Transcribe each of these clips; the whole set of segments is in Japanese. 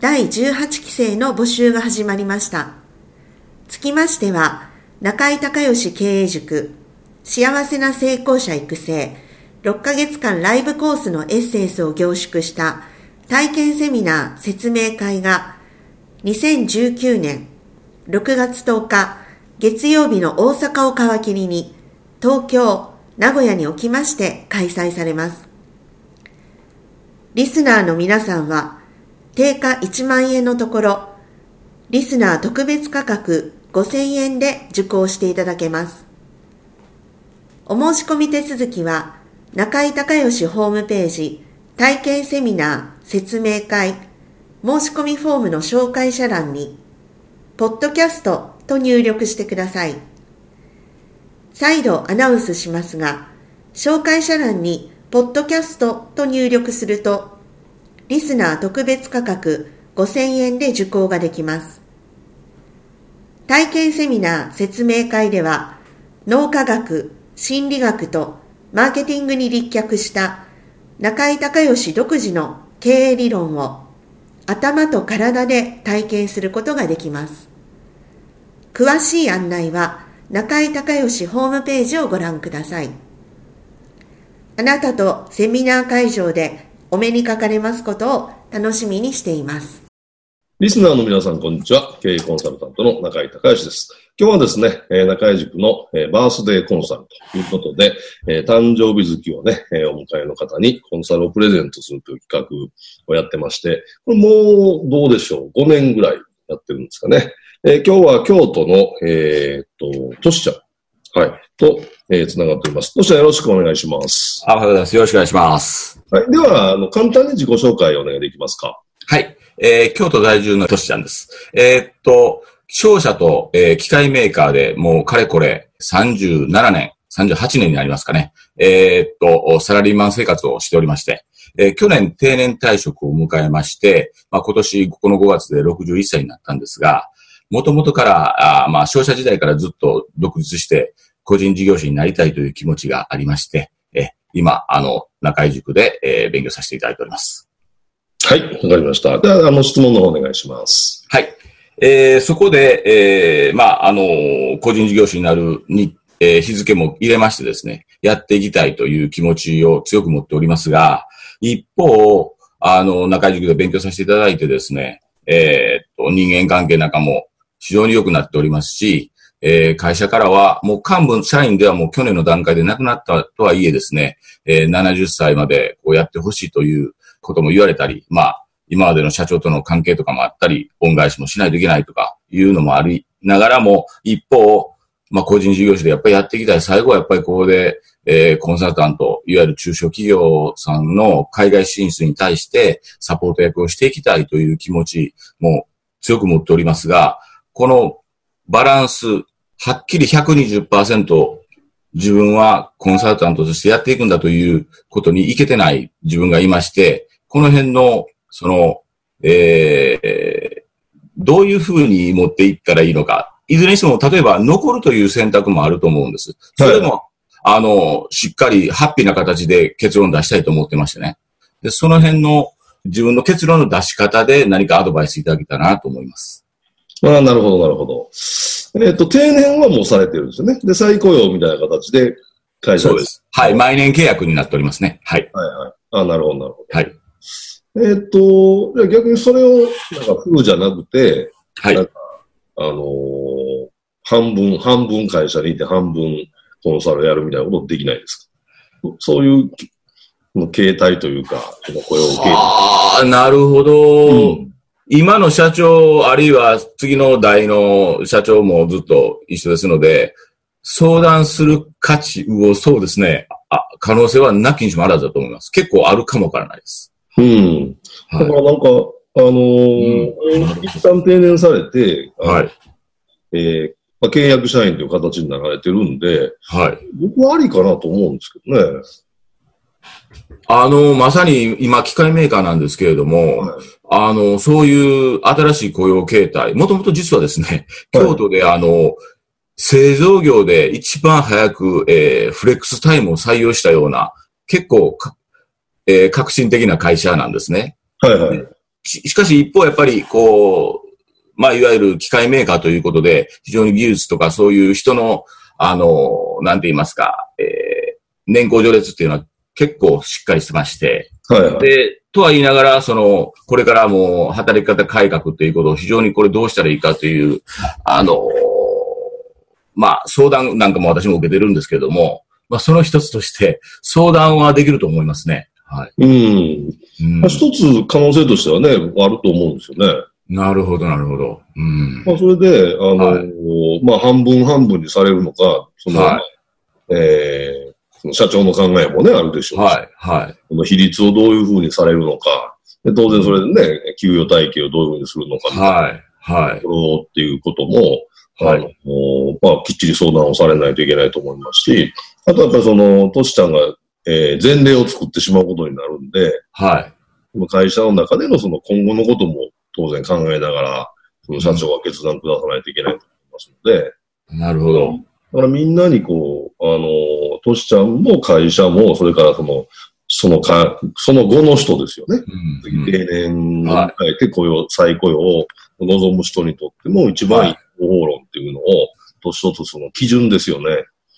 第18期生の募集が始まりました。つきましては、中井隆義経営塾幸せな成功者育成6ヶ月間ライブコースのエッセンスを凝縮した体験セミナー説明会が2019年6月10日月曜日の大阪を皮切りに東京、名古屋におきまして開催されます。リスナーの皆さんは、定価1万円のところ、リスナー特別価格5000円で受講していただけます。お申し込み手続きは、中井隆義ホームページ、体験セミナー説明会、申し込みフォームの紹介者欄に、ポッドキャストと入力してください。再度アナウンスしますが、紹介者欄にポッドキャストと入力すると、リスナー特別価格5000円で受講ができます。体験セミナー説明会では、脳科学、心理学とマーケティングに立脚した中井隆義独自の経営理論を頭と体で体験することができます。詳しい案内は中井隆義ホームページをご覧ください。あなたとセミナー会場でお目にかかれますことを楽しみにしています。リスナーの皆さん、こんにちは。経営コンサルタントの中井隆義です。今日はですね、え中井塾の、えバースデーコンサルということで、え誕生日月をね、えお迎えの方にコンサルをプレゼントするという企画をやってまして、これもうどうでしょう ?5 年ぐらいやってるんですかね。え今日は京都の、えー、っと、トシちゃんはい。と、えー、つながっております。そしたらよろしくお願いします。あ、おはようございます。よろしくお願いします。はい。では、あの、簡単に自己紹介をお願いできますか？はい。えー、京都在住のとしちゃんです。えー、っと、商社と、えー、機械メーカーでもうかれこれ37年、38年になりますかね。えー、っと、サラリーマン生活をしておりまして、えー、去年定年退職を迎えまして、まあ、今年この5月で61歳になったんですが、もともとから、あまあ、商社時代からずっと独立して、個人事業主になりたいという気持ちがありまして、え今、あの、中井塾で、えー、勉強させていただいております。はい、わかりました。では、あの、質問の方お願いします。はい。えー、そこで、えー、まあ、あの、個人事業主になるに、えー、日付も入れましてですね、やっていきたいという気持ちを強く持っておりますが、一方、あの、中井塾で勉強させていただいてですね、えー、っと、人間関係なんかも非常に良くなっておりますし、えー、会社からは、もう幹部社員ではもう去年の段階で亡くなったとはいえですね、えー、70歳までこうやってほしいということも言われたり、まあ、今までの社長との関係とかもあったり、恩返しもしないといけないとかいうのもありながらも、一方、まあ、個人事業主でやっぱりやっていきたい。最後はやっぱりここで、えー、コンサルタント、いわゆる中小企業さんの海外進出に対してサポート役をしていきたいという気持ちも強く持っておりますが、このバランス、はっきり120%自分はコンサルタントとしてやっていくんだということにいけてない自分がいまして、この辺の、その、えー、どういうふうに持っていったらいいのか。いずれにしても、例えば残るという選択もあると思うんです。それも、はい、あの、しっかりハッピーな形で結論出したいと思ってましてね。で、その辺の自分の結論の出し方で何かアドバイスいただけたらなと思います。ああ、なるほど、なるほど。えっ、ー、と、定年はもうされてるんですよね。で、再雇用みたいな形で会社そうです。はい。毎年契約になっておりますね。はい。はいはい。ああ、なるほど、なるほど。はい。えっ、と、じゃあ逆にそれを、なんか、フルじゃなくて、はい。あのー半分、半分会社にいて、半分コンサルやるみたいなことできないですか？そういう、この形態というか、この雇用形態。ああ、なるほど、うん今の社長、あるいは次の代の社長もずっと一緒ですので、相談する価値をそうですね、あ可能性はなきにしもあらずだと思います。結構あるかもわからないです。うん。だはからなんか、あのーうん一旦定年されて、い。はい。えーまあ、契約社員という形になられてるんで、はい。僕はありかなと思うんですけどね。あの、まさに今、機械メーカーなんですけれども、はいあの、そういう新しい雇用形態、もともと実はですね、はい京都であの、製造業で一番早く、えーフレックスタイムを採用したような、結構か、えー革新的な会社なんですね。はいはい。ししかし一方やっぱりこう、まあいわゆる機械メーカーということで、非常に技術とかそういう人の、あの、なんて言いますか、えー年功序列っていうのは結構しっかりしてまして、はいはい。で、とは言いながら、その、これからもう働き方改革ということを非常にこれどうしたらいいかという、あの、まあ相談なんかも私も受けてるんですけれども、まあその一つとして相談はできると思いますね。はい。うん。うんまあ、一つ可能性としてはね、あると思うんですよね。なるほど、なるほど。うん。まあ、それで、あの、はいまあ、半分半分にされるのか、その、はえーその社長の考えもね、あるでしょうし、はい、はい。この比率をどういうふうにされるのか、で当然それでね、給与体系をどういうふうにするのかみたいなはい、はいっていうことも、はいあの、まあ、きっちり相談をされないといけないと思いますし、あとはやっぱりその、トシちゃんが、えー前例を作ってしまうことになるんで、はい。この会社の中でのその今後のことも当然考えながら、その社長は決断くださないといけないと思いますので、なるほど。だからみんなにこう、あの、トシちゃんも会社も、それからその、そのか、その後の人ですよね。うん定年を迎えて雇用、再雇用を望む人にとっても一番いい方法論っていうのを、と一つその基準ですよね。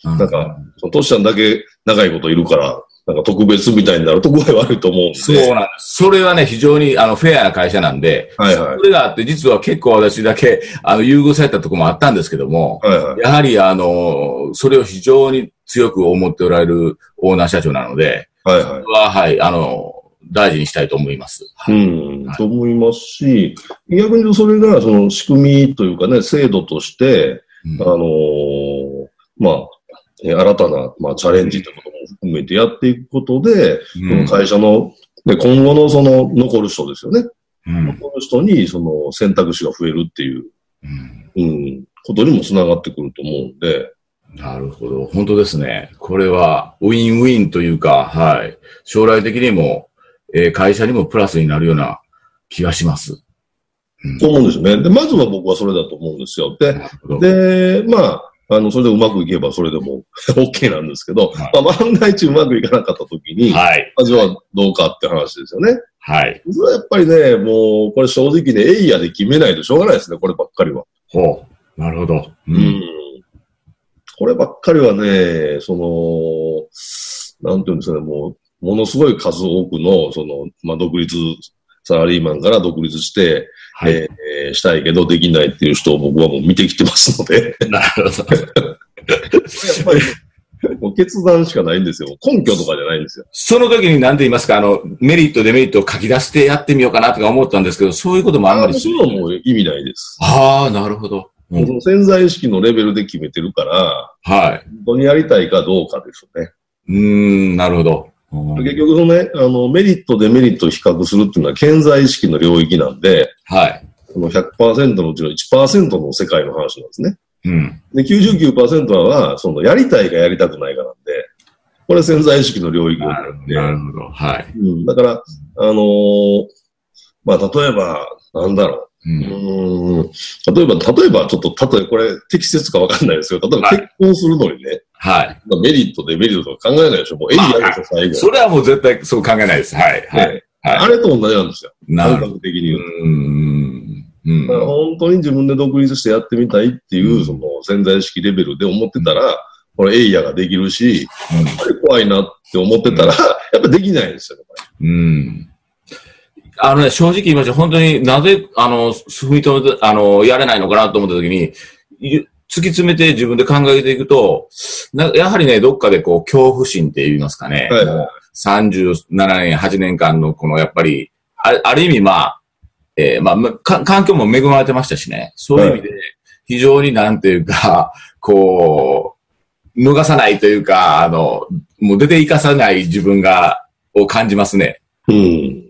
うんなんか、そのトシちゃんだけ長いこといるから、なんか特別みたいになると具合悪いと思うんで。そうなんです。それはね、非常にあのフェアな会社なんで、はいはいそれがあって、実は結構私だけ、あの、優遇されたところもあったんですけども、はいはい。やはり、あの、それを非常に強く思っておられるオーナー社長なので、はいはい。は、はい、あの、大事にしたいと思います。うんはい、と思いますし、逆に言うとそれがその仕組みというかね、制度として、うんあのーまあ、えー新たな、まあ、チャレンジということも含めてやっていくことで、うんこの会社の、で、今後のその残る人ですよね。うん残る人にその選択肢が増えるっていう、うんうん、ことにもつながってくると思うんで、なるほど。本当ですね。これは、ウィンウィンというか、はい。将来的にも、えー会社にもプラスになるような気がします。うんそう思うんですよね。で、まずは僕はそれだと思うんですよ。で、で、まあ、あの、それでうまくいけばそれでも OK なんですけど、はいまあ、万が一うまくいかなかった時に、はい。まずはどうかって話ですよね。はい。それはやっぱりね、もう、これ正直ね、エイヤで決めないとしょうがないですね、こればっかりは。ほう。なるほど。ううん。こればっかりはね、その、なんていうんですかね、もう、ものすごい数多くの、その、まあ、独立、サラリーマンから独立して、はい。えーしたいけどできないっていう人を僕はもう見てきてますので、なるほど。やっぱり、もう決断しかないんですよ。根拠とかじゃないんですよ。その時に何て言いますか、あの、メリット、デメリットを書き出してやってみようかなとか思ったんですけど、そういうこともあんまりそういうのもう意味ないです。ああ、なるほど。うんその潜在意識のレベルで決めてるから、はい。本当にやりたいかどうかですよね。うーん、なるほど。うん結局そのね、あの、メリット、デメリットを比較するっていうのは潜在意識の領域なんで、はい。その100%のうちの1%の世界の話なんですね。うん。で、99%は、その、やりたいかやりたくないかなんで、これ潜在意識の領域なんで、なるほど。はい。うん、だから、あのーまあ、例えば、なんだろう。う。うん例えば、例えば、ちょっと、例え、これ適切かわかんないですけど、例えばはい結婚するのにね、はい。まあメリット、デメリットとか考えないでしょ。もう、エリアでしょ、最後。それはもう絶対そう考えないです。はい。はい。ねはいあれと同じなんですよ。感なるほど。覚的に言うと。うん。うんだから本当に自分で独立してやってみたいっていう、その潜在意識レベルで思ってたら、これエイヤができるし、あれ怖いなって思ってたら、やっぱできないんですよね。こうん。あのね、正直言いましょう。本当になぜ、あの、踏み止めて、あの、やれないのかなと思った時に、い突き詰めて自分で考えていくと、なやはりね、どっかでこう、恐怖心って言いますかね。はいもう37年、8年間のこの、やっぱり、あある意味まあ、えーまあ環境も恵まれてましたしね。そういう意味で、非常になんていうか、こう、逃さないというか、あの、もう出ていかさない自分が、を感じますね。うん。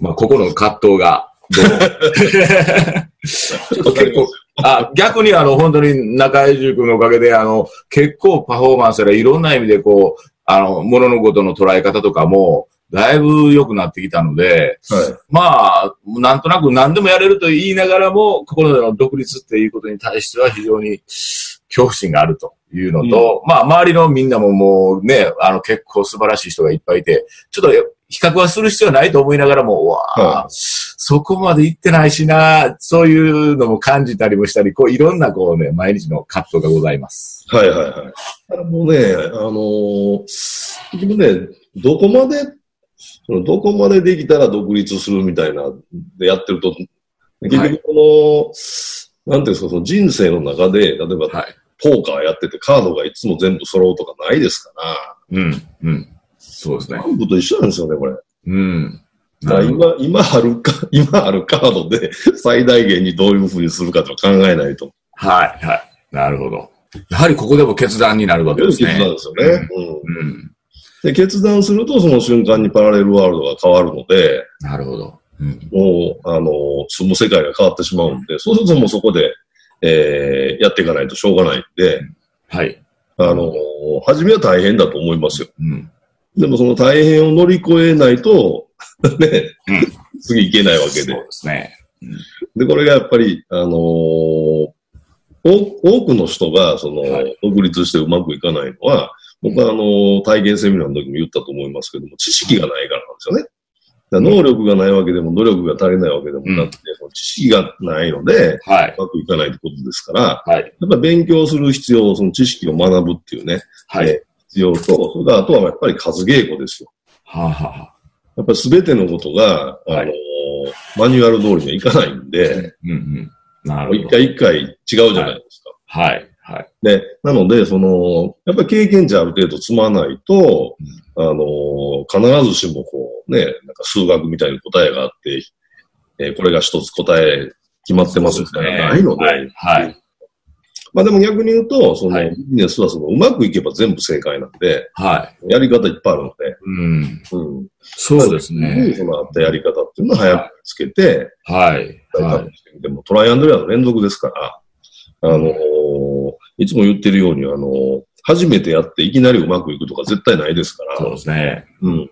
まあ、ここの葛藤が、どう ちょっと結構、あ、逆にあの、本当に中井塾のおかげで、あの、結構パフォーマンスやらいろんな意味でこう、あの、物のことの捉え方とかも、だいぶ良くなってきたので、はい。まあ、なんとなく何でもやれると言いながらも、心での独立っていうことに対しては非常に恐怖心があるというのと、まあ、周りのみんなももうね、あの、結構素晴らしい人がいっぱいいて、ちょっと比較はする必要はないと思いながらも、うわあ、はそこまで行ってないしな、そういうのも感じたりもしたり、こう、いろんなこうね、毎日の葛藤がございます。はいはいはい。あのもうね、あのー、でもね、どこまで、そのどこまでできたら独立するみたいな、でやってると、結はい局この、なんていうんですか、その人生の中で、例えば、はい。ポーカーやっててカードがいつも全部揃うとかないですから、うん、うん。そうですね。と一緒なんですよね、これ。うん。だ今、今あるか、今あるカードで最大限にどういうふうにするかと考えないと。はい、はい。なるほど。やはりここでも決断になるわけですね。決断ですよね。うんうん。で、決断すると、その瞬間にパラレルワールドが変わるので、なるほど。うん。もう、あの、住む世界が変わってしまうんで、そうするともうそこで、えー、やっていかないとしょうがないんで、はい。あの、初めは大変だと思いますよ。うん。でもその大変を乗り越えないと、ね、うん次行けないわけそうで。ですね。で、これがやっぱり、あのー多多くの人が、その、はい独立してうまくいかないのは、僕はあのー体験セミナーの時も言ったと思いますけども、知識がないからなんですよね。能力がないわけでも、努力が足りないわけでもなくて、その知識がないので、はい。うまくいかないってことですから、はい。やっぱり勉強する必要、その知識を学ぶっていうね、はい。え必要と、それからあとはやっぱり数稽古ですよ。はあ、はあはやっぱり全てのことが、あのーはいマニュアル通りにはいかないんで、うんうん。なるほど。一回一回違うじゃないですか。はい。はい。で、なので、その、やっぱり経験値ある程度積まないと、あの、必ずしもこうね、なんか数学みたいな答えがあって、えーこれが一つ答え決まってますみたいなのがないので、はい。はい。まあでも逆に言うと、その、はいビジネスはその、うまくいけば全部正解なんで、はい。やり方いっぱいあるので、うん。うん。そうですね。そのあったやり方っていうのを早くつけて、はい。は試してみても、トライアンドエラーの連続ですから、あのーいつも言ってるように、あのー初めてやっていきなりうまくいくとか絶対ないですかい。そうら、ですね。うん。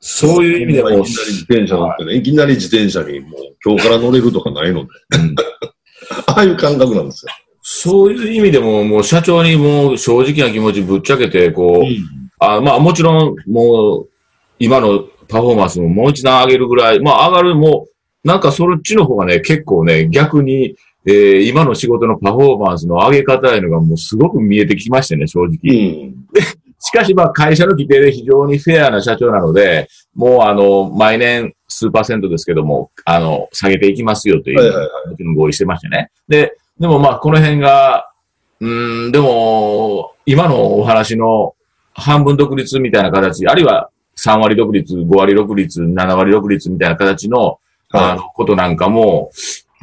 そういう意味でも、いきなり自転車乗ってね、いきなり自転車にもう今日から乗れるとかないので、うん ああいう感覚なんですよ。そういう意味でも、もう社長にもう正直な気持ちぶっちゃけて、こう、あまあもちろん、もう、今のパフォーマンスももう一段上げるぐらい、まあ上がるもう、なんかそっちの方がね、結構ね、逆に、えー今の仕事のパフォーマンスの上げ方いうのがもうすごく見えてきましてね、正直。うん。しかしまあ会社の規定で非常にフェアな社長なので、もうあの、毎年数パーセントですけども、あの、下げていきますよという、はい合意してましてね。で、でもまあこの辺が、うーん、でも、今のお話の半分独立みたいな形、あるいは3割独立、5割独立、7割独立みたいな形の、はいあの、ことなんかも、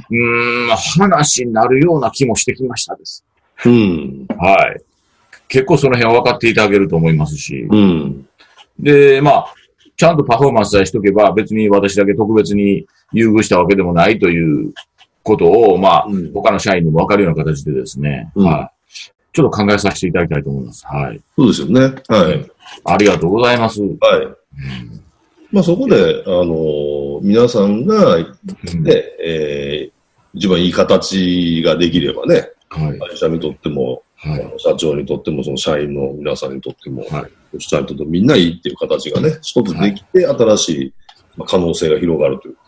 うーん、話になるような気もしてきましたです。うん。はい。結構その辺は分かっていただけると思いますし。うん。で、まあ、ちゃんとパフォーマンスさえしとけば、別に私だけ特別に優遇したわけでもないということを、まあ、うん他の社員にも分かるような形でですね、うんはい。ちょっと考えさせていただきたいと思います。はい。そうですよね。はい。ありがとうございます。うんはい。まあそこで、あのー皆さんが、ね、えー一番いい形ができればね、はい。会社にとっても、はい。社長にとっても、その社員の皆さんにとっても、はい。社員にとってもみんないいっていう形がね、一つできて、新しいまあ可能性が広がるというか、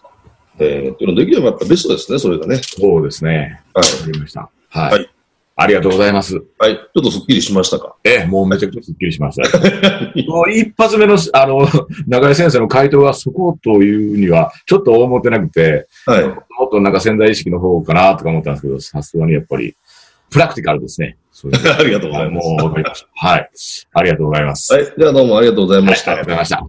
えいうのができればやっぱベストですね、それがね。そうですね。はい。わかりました。はい。はいありがとうございます。はい。ちょっとスッキリしましたか？ええ、もうめちゃくちゃスッキリしました。もう一発目の、あの、中井先生の回答がそこというには、ちょっと思ってなくて、はい。もっとなんか潜在意識の方かなとか思ったんですけど、さすがにやっぱり、プラクティカルですね。そう ありがとうございます。もうわかりました。はい。ありがとうございます。はい。じゃあどうもありがとうございました。はいありがとうございま